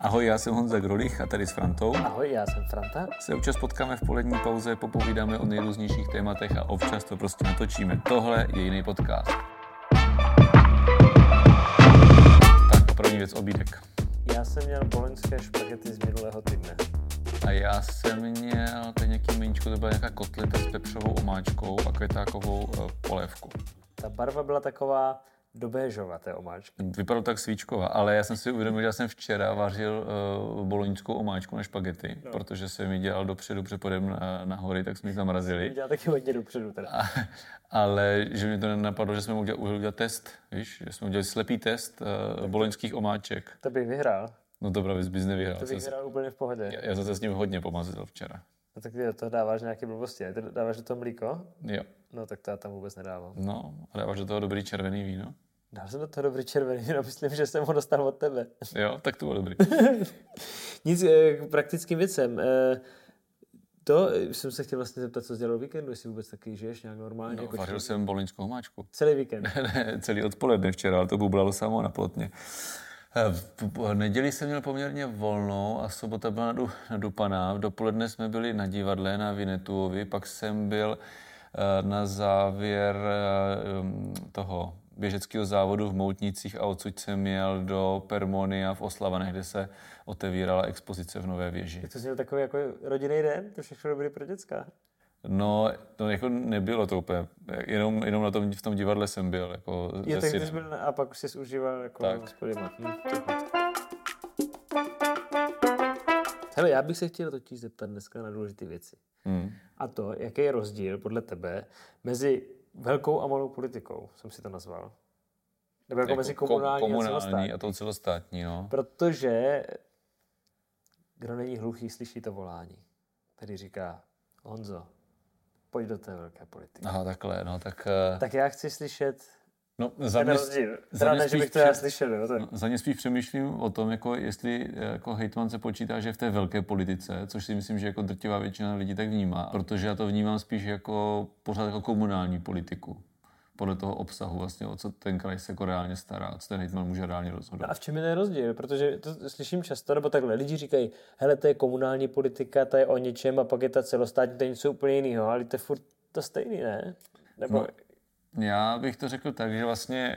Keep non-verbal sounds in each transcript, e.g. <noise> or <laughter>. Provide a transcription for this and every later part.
Ahoj, já jsem Honza Grolich a tady s Frantou. Ahoj, já jsem Franta. Se občas potkáme v polední pauze, popovídáme o nejrůznějších tématech a občas to prostě natočíme. Tohle je jiný podcast. Tak první věc, obídek. Já jsem měl boloňské špagety z minulého týdne. A já jsem měl teď nějaký meničko, to byla nějaká kotleta s pepřovou omáčkou a květákovou uh, polévku. Ta barva byla taková do béžova té omáčky. Vypadalo tak svíčková, ale já jsem si uvědomil, že já jsem včera vařil uh, boloňskou omáčku na špagety, no. protože jsem ji dělal dopředu před podem na, na hory, tak jsme ji zamrazili. Dělal taky hodně dopředu teda. A, ale že mi to nenapadlo, že jsme udělat, udělat test, víš, že jsme udělali slepý test uh, boloňských omáček. To bych vyhrál. No to právě bys nevyhrál. To bych vyhrál úplně v pohodě. Já, já jsem se s ním hodně pomazil včera. No tak ty to dáváš nějaké blbosti, ne? Ty dáváš do toho mlíko? Jo. No tak to já tam vůbec nedávám. No, a dáváš do toho dobrý červený víno? Dal jsem do toho dobrý červený víno, myslím, že jsem ho dostal od tebe. Jo, tak to bylo dobrý. <laughs> Nic eh, k praktickým věcem. Eh, to jsem se chtěl vlastně zeptat, co jsi dělal víkendu, jestli vůbec taky žiješ nějak normálně. No, jako vařil jsem boloňskou máčku. Celý víkend? <laughs> ne, celý odpoledne včera, ale to bublalo samo na plotně. Eh, v neděli jsem měl poměrně volnou a sobota byla nadupaná. V dopoledne jsme byli na divadle na Vinetuovi, pak jsem byl na závěr toho běžeckého závodu v Moutnicích a odsud jsem měl do Permonia v Oslavanech, kde se otevírala expozice v Nové věži. to měl takový jako rodinný den? To všechno dobrý pro děcka? No, to jako nebylo to úplně. Jenom, jenom na tom, v tom divadle jsem byl. Jako je, tak jsi byl, a pak jsi užíval jako tak. Hm, Hele, já bych se chtěl totiž zeptat dneska na důležité věci. Hmm. A to, jaký je rozdíl podle tebe mezi velkou a malou politikou, jsem si to nazval. Nebo jako, jako mezi komunální, komunální a celostátní. a tou celostátní, no. Protože kdo není hluchý, slyší to volání. Tady říká, Honzo, pojď do té velké politiky. Aha, takhle, no, tak... Uh... Tak já chci slyšet No, za mě, rozdíl. Za mě ne, že bych to já slyšel. Jo, tak. Za mě spíš přemýšlím o tom, jako jestli jako hejtman se počítá, že v té velké politice, což si myslím, že jako drtivá většina lidí tak vnímá, protože já to vnímám spíš jako pořád jako komunální politiku podle toho obsahu vlastně, o co ten kraj se jako reálně stará, co ten hejtman může reálně rozhodovat. A v čem je ten rozdíl? Protože to slyším často, nebo takhle, lidi říkají, hele, to je komunální politika, to je o něčem a pak je ta celostátní, to je něco úplně jiného, ale to je furt to stejný, ne? Nebo... No, já bych to řekl tak, že vlastně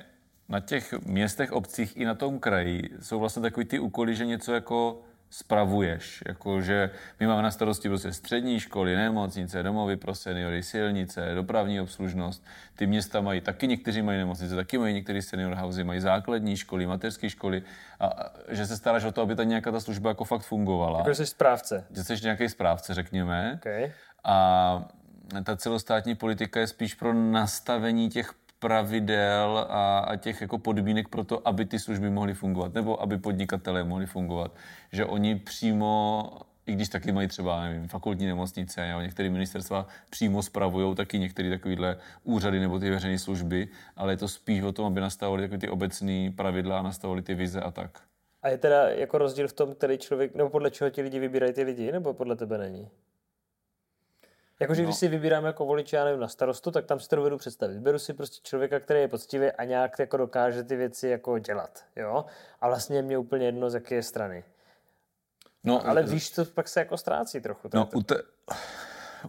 na těch městech, obcích i na tom kraji jsou vlastně takový ty úkoly, že něco jako spravuješ. Jako, že my máme na starosti prostě střední školy, nemocnice, domovy pro seniory, silnice, dopravní obslužnost. Ty města mají taky, někteří mají nemocnice, taky mají některý senior housey, mají základní školy, mateřské školy. A, a, že se staráš o to, aby ta nějaká ta služba jako fakt fungovala. Jako jsi správce. Že jsi nějaký správce, řekněme. Okay. A ta celostátní politika je spíš pro nastavení těch pravidel a, a těch jako podmínek pro to, aby ty služby mohly fungovat, nebo aby podnikatelé mohli fungovat. Že oni přímo, i když taky mají třeba, nevím, fakultní nemocnice, jo, některé ministerstva přímo spravují taky některé takovéhle úřady nebo ty veřejné služby, ale je to spíš o tom, aby nastavovali ty obecné pravidla a nastavovali ty vize a tak. A je teda jako rozdíl v tom, který člověk, nebo podle čeho ti lidi vybírají ty lidi, nebo podle tebe není? Jakože no. když si vybírám jako volič, já nevím, na starostu, tak tam si to dovedu představit. Beru si prostě člověka, který je poctivý a nějak jako dokáže ty věci jako dělat, jo? A vlastně mě úplně jedno, z jaké strany. No, ale víš, to pak se jako ztrácí trochu. No, u té,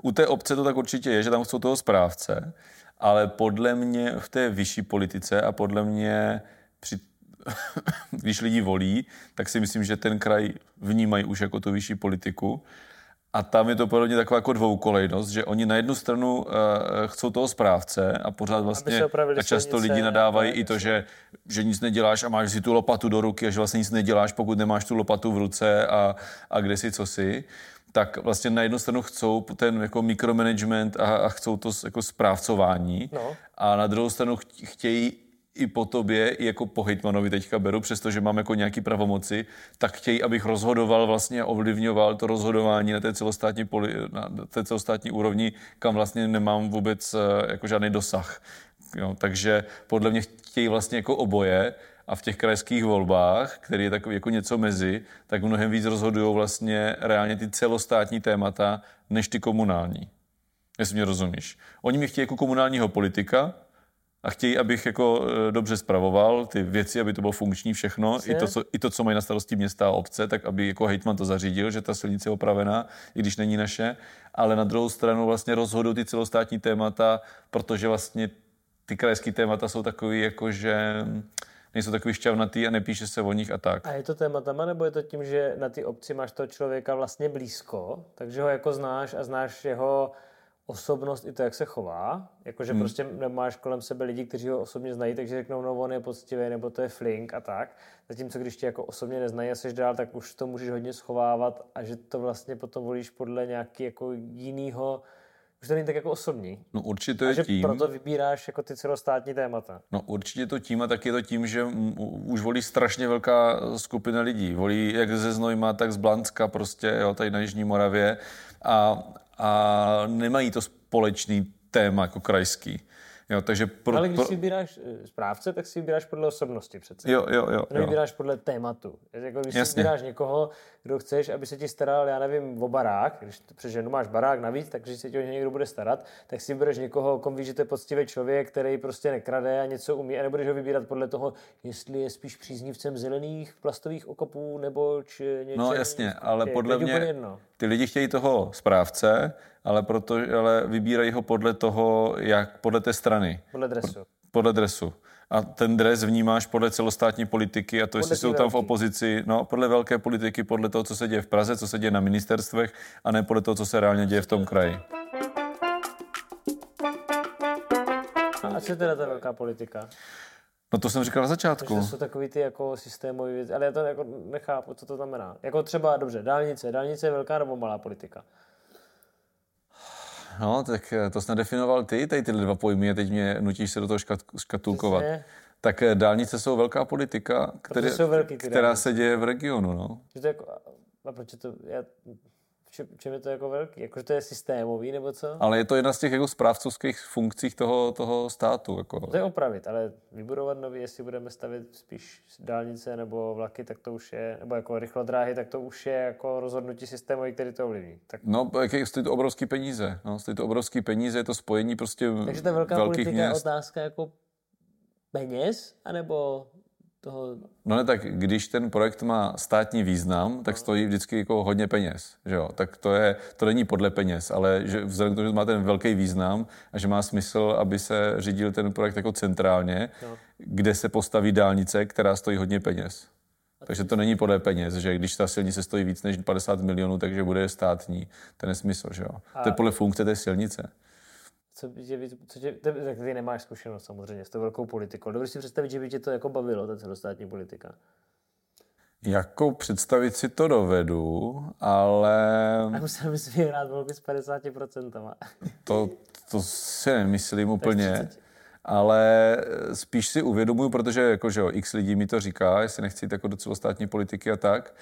u té obce to tak určitě je, že tam chcou toho správce, ale podle mě v té vyšší politice a podle mě při, <laughs> když lidi volí, tak si myslím, že ten kraj vnímají už jako tu vyšší politiku a tam je to podobně taková jako dvoukolejnost, že oni na jednu stranu uh, chcou toho správce a pořád vlastně a často lidi nadávají i to, že, že nic neděláš a máš si tu lopatu do ruky a že vlastně nic neděláš, pokud nemáš tu lopatu v ruce a, a kde si co si tak vlastně na jednu stranu chcou ten jako mikromanagement a, a chcou to jako správcování no. a na druhou stranu chtějí i po tobě, i jako po hejtmanovi teďka beru, přestože mám jako nějaký pravomoci, tak chtějí, abych rozhodoval vlastně a ovlivňoval to rozhodování na té celostátní, poli, na té celostátní úrovni, kam vlastně nemám vůbec eh, jako žádný dosah. Jo, takže podle mě chtějí vlastně jako oboje a v těch krajských volbách, který je takový jako něco mezi, tak mnohem víc rozhodují vlastně reálně ty celostátní témata, než ty komunální. Jestli mě rozumíš. Oni mi chtějí jako komunálního politika, a chtějí, abych jako e, dobře spravoval ty věci, aby to bylo funkční všechno, i to, co, i to, co mají na starosti města a obce, tak aby jako hejtman to zařídil, že ta silnice je opravená, i když není naše, ale na druhou stranu vlastně rozhodují ty celostátní témata, protože vlastně ty krajské témata jsou takový jako, že nejsou takový šťavnatý a nepíše se o nich a tak. A je to tématama, nebo je to tím, že na ty obci máš toho člověka vlastně blízko, takže ho jako znáš a znáš jeho osobnost i to, jak se chová. Jakože hmm. prostě nemáš kolem sebe lidi, kteří ho osobně znají, takže řeknou, no on je poctivý, nebo to je flink a tak. Zatímco když tě jako osobně neznají a jsi dál, tak už to můžeš hodně schovávat a že to vlastně potom volíš podle nějaký jako jinýho už to není tak jako osobní. No určitě je že tím. proto vybíráš jako ty celostátní témata. No určitě to tím a tak je to tím, že už volí strašně velká skupina lidí. Volí jak ze Znojma, tak z Blanska prostě, jo, tady na Jižní Moravě. A, a nemají to společný téma jako krajský. Jo, takže pro, Ale když pro... si vybíráš eh, správce, tak si vybíráš podle osobnosti přece. Jo, jo, jo. Nevybíráš jo. podle tématu. Jako když Jasně. si vybíráš někoho, kdo chceš, aby se ti staral, já nevím, o barák, když přes ženu máš barák navíc, takže se ti o něj někdo bude starat, tak si vybereš někoho, kom víš, že to je poctivý člověk, který prostě nekrade a něco umí a nebudeš ho vybírat podle toho, jestli je spíš příznivcem zelených plastových okopů nebo či něco. No jasně, ale podle mě ty lidi chtějí toho správce, ale, proto, ale vybírají ho podle toho, jak podle té strany. Podle dresu. Podle dresu. A ten dres vnímáš podle celostátní politiky a to, podle jestli jsou velký. tam v opozici, no podle velké politiky, podle toho, co se děje v Praze, co se děje na ministerstvech a ne podle toho, co se reálně děje v tom kraji. A co je teda ta velká politika? No to jsem říkal na začátku. To jsou takový ty jako systémové věci, ale já to jako nechápu, co to znamená. Jako třeba, dobře, dálnice. Dálnice je velká nebo malá politika? No, tak eh, to jsi nedefinoval ty, tady tyhle dva pojmy a teď mě nutíš se do toho škatulkovat. Přesně. Tak eh, dálnice jsou velká politika, které, jsou velký, která dálnice. se děje v regionu. No. Že to jako, a proč je to, já, čem, čem je to jako velký? Jako, že to je systémový nebo co? Ale je to jedna z těch jako správcovských funkcí toho, toho státu. Jako. To je opravit, ale vybudovat nový, jestli budeme stavit spíš dálnice nebo vlaky, tak to už je, nebo jako rychlodráhy, tak to už je jako rozhodnutí systémový, který to ovlivní. Tak... No, jak stojí to obrovský peníze. No, stojí to obrovský peníze, je to spojení prostě Takže ta velká politika měst. je otázka jako peněz, anebo toho... No ne, tak když ten projekt má státní význam, tak stojí vždycky jako hodně peněz, že jo? Tak to, je, to není podle peněz, ale že vzhledem k tomu, že má ten velký význam a že má smysl, aby se řídil ten projekt jako centrálně, no. kde se postaví dálnice, která stojí hodně peněz. Takže to není podle peněz, že když ta silnice stojí víc než 50 milionů, takže bude státní. To je nesmysl, že jo? A... To je podle funkce té silnice. Co by tě, co tě, tak ty nemáš zkušenost samozřejmě s tou velkou politikou. Dobře si představit, že by tě to jako bavilo, ta celostátní politika. Jako představit si to dovedu, ale... A musel bys vyhrát volby s 50%. <laughs> to, to si nemyslím úplně. Ale spíš si uvědomuju, protože jako, že jo, x lidí mi to říká, jestli nechci jít jako do celostátní politiky a tak,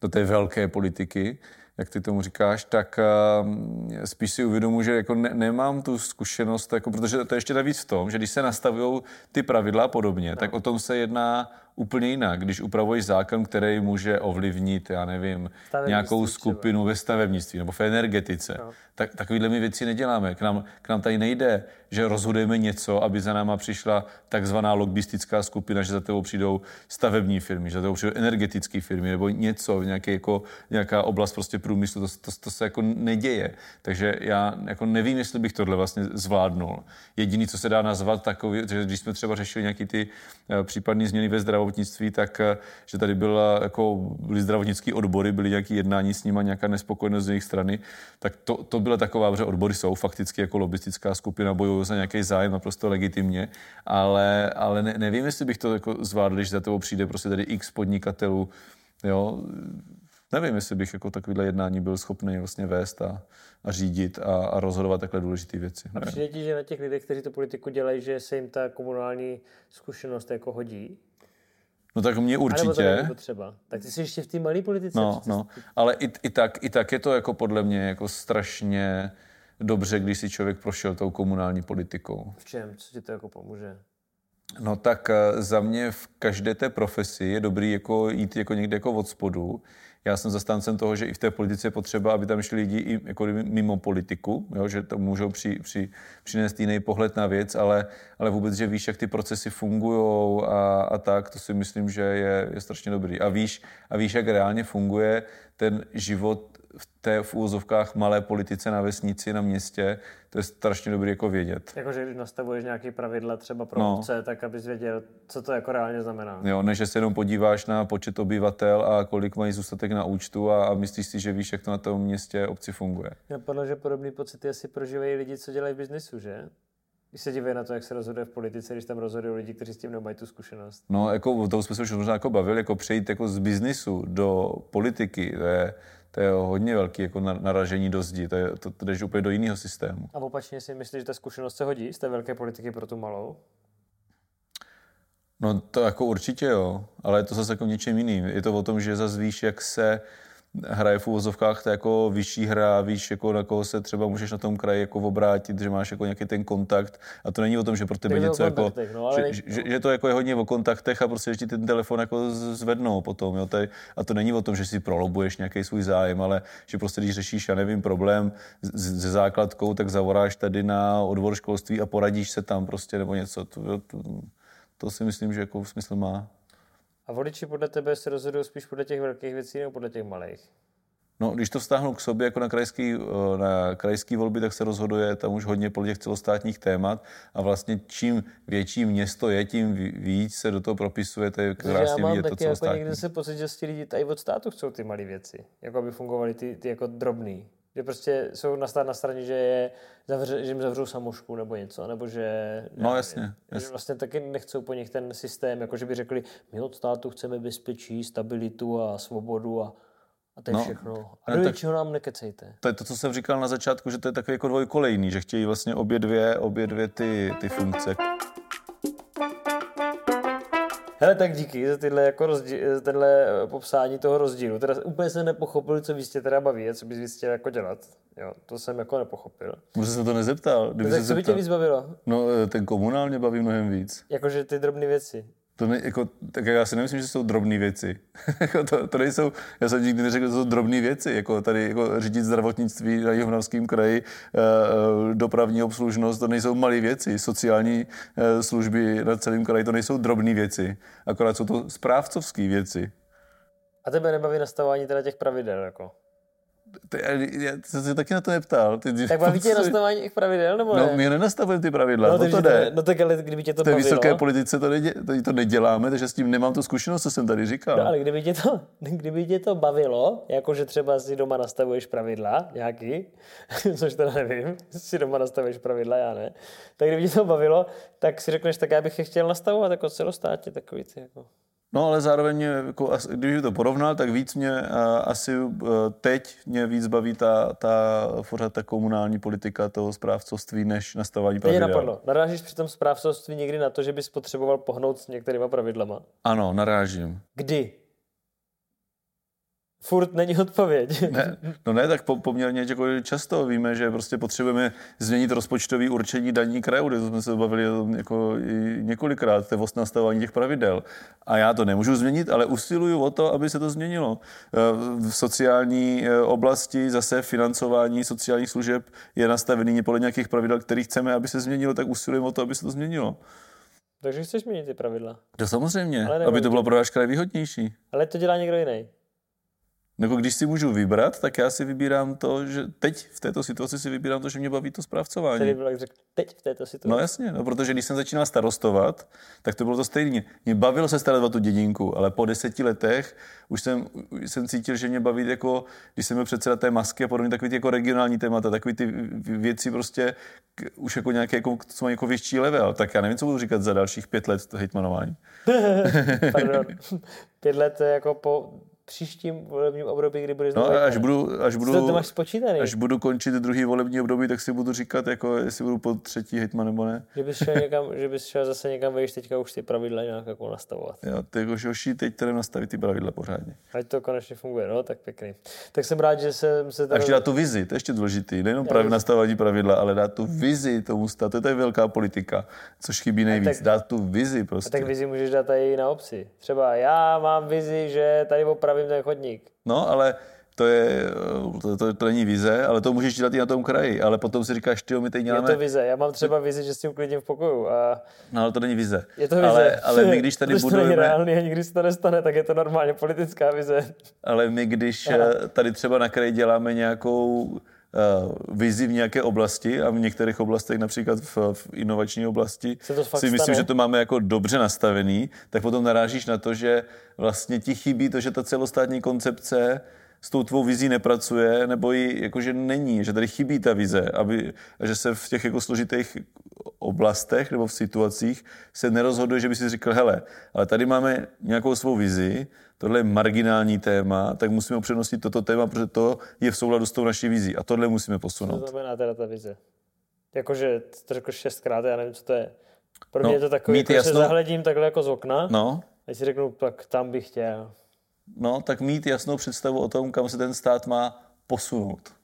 do té velké politiky, jak ty tomu říkáš, tak uh, spíš si uvědomuji, že jako ne, nemám tu zkušenost, jako, protože to je ještě navíc v tom, že když se nastavují ty pravidla a podobně, no. tak o tom se jedná úplně jinak, když upravuješ zákon, který může ovlivnit, já nevím, nějakou skupinu třeba. ve stavebnictví nebo v energetice. No. Tak, takovýhle my věci neděláme. K nám, k nám tady nejde, že rozhodujeme něco, aby za náma přišla takzvaná lobbystická skupina, že za tebou přijdou stavební firmy, že za tebou přijdou energetické firmy nebo něco, nějaký, jako, nějaká oblast prostě průmyslu, to, to, to, se jako neděje. Takže já jako nevím, jestli bych tohle vlastně zvládnul. Jediný, co se dá nazvat takový, že když jsme třeba řešili nějaký ty uh, případné změny ve zdravotnictví, tak eh, že tady byla, jako, byly zdravotnické odbory, byly nějaké jednání s nimi, nějaká nespokojenost z jejich strany, tak to, to byla taková, že odbory jsou fakticky jako lobistická skupina, bojují za nějaký zájem naprosto legitimně, ale, ale ne, nevím, jestli bych to jako zvládl, když za tebou přijde prostě tady x podnikatelů, jo, nevím, jestli bych jako takovýhle jednání byl schopný vlastně vést a, a řídit a, a rozhodovat takhle důležité věci. A přijde ti, že na těch lidech, kteří tu politiku dělají, že se jim ta komunální zkušenost jako hodí? No tak mě určitě. to třeba. Tak ty jsi ještě v té malé politice. No, no. Ale i, i, tak, i tak je to jako podle mě jako strašně dobře, když si člověk prošel tou komunální politikou. V čem? Co ti to jako pomůže? No tak eh, za mě v každé té profesi je dobrý jako jít jako někde jako od spodu. Já jsem zastáncem toho, že i v té politice je potřeba, aby tam šli lidi i jako mimo politiku, jo, že to můžou při, při, přinést jiný pohled na věc, ale, ale vůbec, že víš, jak ty procesy fungují a, a tak, to si myslím, že je, je strašně dobrý. A víš, a víš, jak reálně funguje ten život v té v úvozovkách malé politice na vesnici, na městě, to je strašně dobrý jako vědět. Jakože když nastavuješ nějaké pravidla třeba pro no. obce, tak abys věděl, co to jako reálně znamená. Jo, než se jenom podíváš na počet obyvatel a kolik mají zůstatek na účtu a, a myslíš si, že víš, jak to na tom městě obci funguje. Napadlo, že podobný pocity asi prožívají lidi, co dělají v biznisu, že? Když se dívají na to, jak se rozhoduje v politice, když tam rozhodují lidi, kteří s tím nemají tu zkušenost. No, jako, toho jsme se už možná jako bavili, jako přejít jako z biznisu do politiky, to je, to je hodně velký jako naražení do zdi, to, je, to, to jdeš úplně do jiného systému. A opačně si myslíš, že ta zkušenost se hodí z té velké politiky pro tu malou? No to jako určitě jo, ale je to zase jako něčím jiným. Je to o tom, že zase víš, jak se hraje v úvozovkách, to jako vyšší hra, víš, jako na koho se třeba můžeš na tom kraji jako obrátit, že máš jako nějaký ten kontakt a to není o tom, že pro tebe něco jako, no, že, že, že, že, to jako je hodně o kontaktech a prostě, že ti ten telefon jako zvednou potom, jo, tady, a to není o tom, že si prolobuješ nějaký svůj zájem, ale že prostě když řešíš, já nevím, problém se základkou, tak zavoráš tady na odbor školství a poradíš se tam prostě nebo něco, to, to, to si myslím, že jako smysl má. A voliči podle tebe se rozhodují spíš podle těch velkých věcí nebo podle těch malých? No, když to vztáhnu k sobě jako na krajský, eh, na krajský volby, tak se rozhoduje tam už hodně podle těch celostátních témat a vlastně čím větší město je, tím víc se do toho propisuje, to je krásně vidět to celostátní. Jako někde se pocit, že ti lidi tady od státu chcou ty malé věci, jako aby fungovaly ty, ty jako drobný. Že prostě jsou na, na straně, že, je zavře, že jim zavřou samošku nebo něco, nebo že... No jasně, že jasně. vlastně taky nechcou po nich ten systém, jako že by řekli, my od státu chceme bezpečí, stabilitu a svobodu a, a to je no, všechno. A do ničeho nám nekecejte. To je to, co jsem říkal na začátku, že to je takový jako dvojkolejný, že chtějí vlastně obě dvě, obě dvě ty, ty funkce. Hele, tak díky za tyhle jako rozdíl, tenhle eh, popsání toho rozdílu. Teda úplně jsem nepochopil, co bys tě teda baví a co bys chtěl jako dělat. Jo, to jsem jako nepochopil. Možná se to nezeptal. Kdyby no, tak co by tě víc bavilo? No, eh, ten komunálně baví mnohem víc. Jakože ty drobné věci. To ne, jako, tak já si nemyslím, že jsou drobné věci. <laughs> Jako to, to, nejsou, já jsem nikdy neřekl, že to jsou drobné věci. Jako tady jako řídit zdravotnictví na Jihovnavském kraji, eh, eh, dopravní obslužnost, to nejsou malé věci. Sociální eh, služby na celém kraji, to nejsou drobné věci. Akorát jsou to správcovské věci. A tebe nebaví nastavování teda těch pravidel? Jako? Ty, já jsem se taky na to neptal. Ty, tak baví tě nastavování těch pravidel, nebo no, ne? No, my nenastavujeme ty pravidla, no, to, to jde. No tak ale kdyby tě to V vysoké politice to, nedě, to, to neděláme, takže s tím nemám tu zkušenost, co jsem tady říkal. No, ale kdyby tě to, <laughs> kdyby tě to bavilo, jakože třeba si doma nastavuješ pravidla nějaký, <laughs> což teda nevím, si doma nastavuješ pravidla, já ne, tak kdyby tě to bavilo, tak si řekneš, tak já bych je chtěl nastavovat jako celostátně takový ty jako... No ale zároveň, jako, když to porovnal, tak víc mě asi e, teď mě víc baví ta, ta, pořád ta komunální politika toho správcovství, než nastavování pravidel. Mě napadlo. Narážíš při tom správcovství někdy na to, že bys potřeboval pohnout s některýma pravidlama? Ano, narážím. Kdy? Furt není odpověď. <laughs> Ne, no ne, tak po, poměrně jako často víme, že prostě potřebujeme změnit rozpočtový určení daní krajů, kde jsme se bavili jako i několikrát, to je nastavování těch pravidel. A já to nemůžu změnit, ale usiluju o to, aby se to změnilo. E, v sociální e, oblasti zase financování sociálních služeb je nastavený podle nějakých pravidel, které chceme, aby se změnilo, tak usilujeme o to, aby se to změnilo. Takže chceš změnit ty pravidla? To samozřejmě, aby to bylo pro náš kraj výhodnější. Ale to dělá někdo jiný. Nebo když si můžu vybrat, tak já si vybírám to, že teď v této situaci si vybírám to, že mě baví to zprávcování. Tedy řekl, teď v této situaci. No jasně, no, protože když jsem začínal starostovat, tak to bylo to stejně. Mě bavilo se starat o tu dědinku, ale po deseti letech už jsem, už jsem cítil, že mě baví, jako, když jsem byl předseda té masky a podobně, takový ty jako regionální témata, takový ty věci prostě už jako nějaké, jako, co mají jako větší level. Tak já nevím, co budu říkat za dalších pět let hejtmanování. <laughs> Pardon. pět let jako po příštím volebním období, kdy budeš No znovu a až budu, až budu, to máš spočítaný? až budu končit druhý volební období, tak si budu říkat, jako, jestli budu pod třetí hitman nebo ne. Že bys šel, někam, že bys šel zase někam, vejš teďka už ty pravidla nějak jako nastavovat. Já ty jako hoši, teď tady nastavit ty pravidla pořádně. Ať to konečně funguje, no, tak pěkný. Tak jsem rád, že jsem se A tady... ještě dát tu vizi, to je ještě důležitý. Nejenom právě vím. nastavování pravidla, ale dát tu vizi tomu státu. To je tady velká politika, což chybí nejvíc. tak- Dát tu vizi A prostě. tak vizi můžeš dát i na obci. Třeba já mám vizi, že tady opravím ten chodník. No, ale to je, to, to, to není vize, ale to můžeš dělat i na tom kraji. Ale potom si říkáš, ty my teď Je děláme... to vize. Já mám třeba vizi, že s tím uklidím v pokoju. A No, ale to není vize. je to vize. Ale, ale my když tady Protože <laughs> to není reálný a nikdy se to nestane, tak je to normálně politická vize. Ale my, když eh, tady třeba na kraji děláme nějakou vizi v nějaké oblasti a v některých oblastech, například v, v inovační oblasti, si myslím, stane? že to máme jako dobře nastavený, tak potom narážíš na to, že vlastně ti chybí to, že ta celostátní koncepce s tou tvou vizí nepracuje, nebo ji jakože není, že tady chybí ta vize, aby, a že se v těch jako složitých oblastech nebo v situacích se nerozhoduje, že by si říkal, hele, ale tady máme nějakou svou vizi, tohle je marginální téma, tak musíme upřednostnit toto téma, protože to je v souladu s tou naší vizí a tohle musíme Co posunout. znamená teda ta vize? Jakože to řekl šestkrát, já nevím, co to je. Pro No, mě je to takový, jako, že se jasno- zahledím takhle jako z okna No, a si řeknu, tak tam bych chtěl. no, tak mít jasnou představu o tom, kam se ten stát má posunout.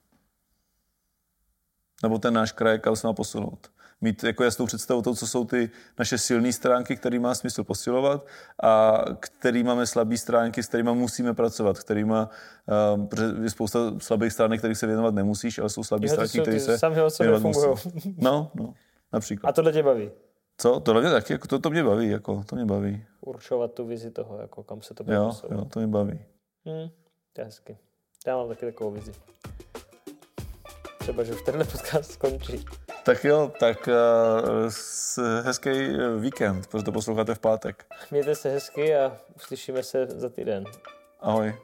Nebo ten náš kraj, kam se má posunout. Mít jako jasnou představu o tom, co jsou ty naše silné stránky, které má smysl posilovat a který máme slabé stránky, s kterými musíme pracovat, kterýma, um, protože je spousta slabých stránek, kterých se věnovat nemusíš, ale jsou slabé stránky, které se věnovat fungujou. No, no, například. A tohle tě baví? Co? Tohle mě taky, jako to, to mě baví, jako, to mě baví. Určovat tu vizi toho, jako kam se to bude Jo, posouvat. jo, to mě baví. Hmm, to je hezky. Já mám taky takovou vizi. Třeba, že už tenhle podcast skončí. Tak jo, tak uh, s- hezký eh, víkend, protože to posloucháte v pátek. Mějte se hezky a uslyšíme se za týden. Ahoj.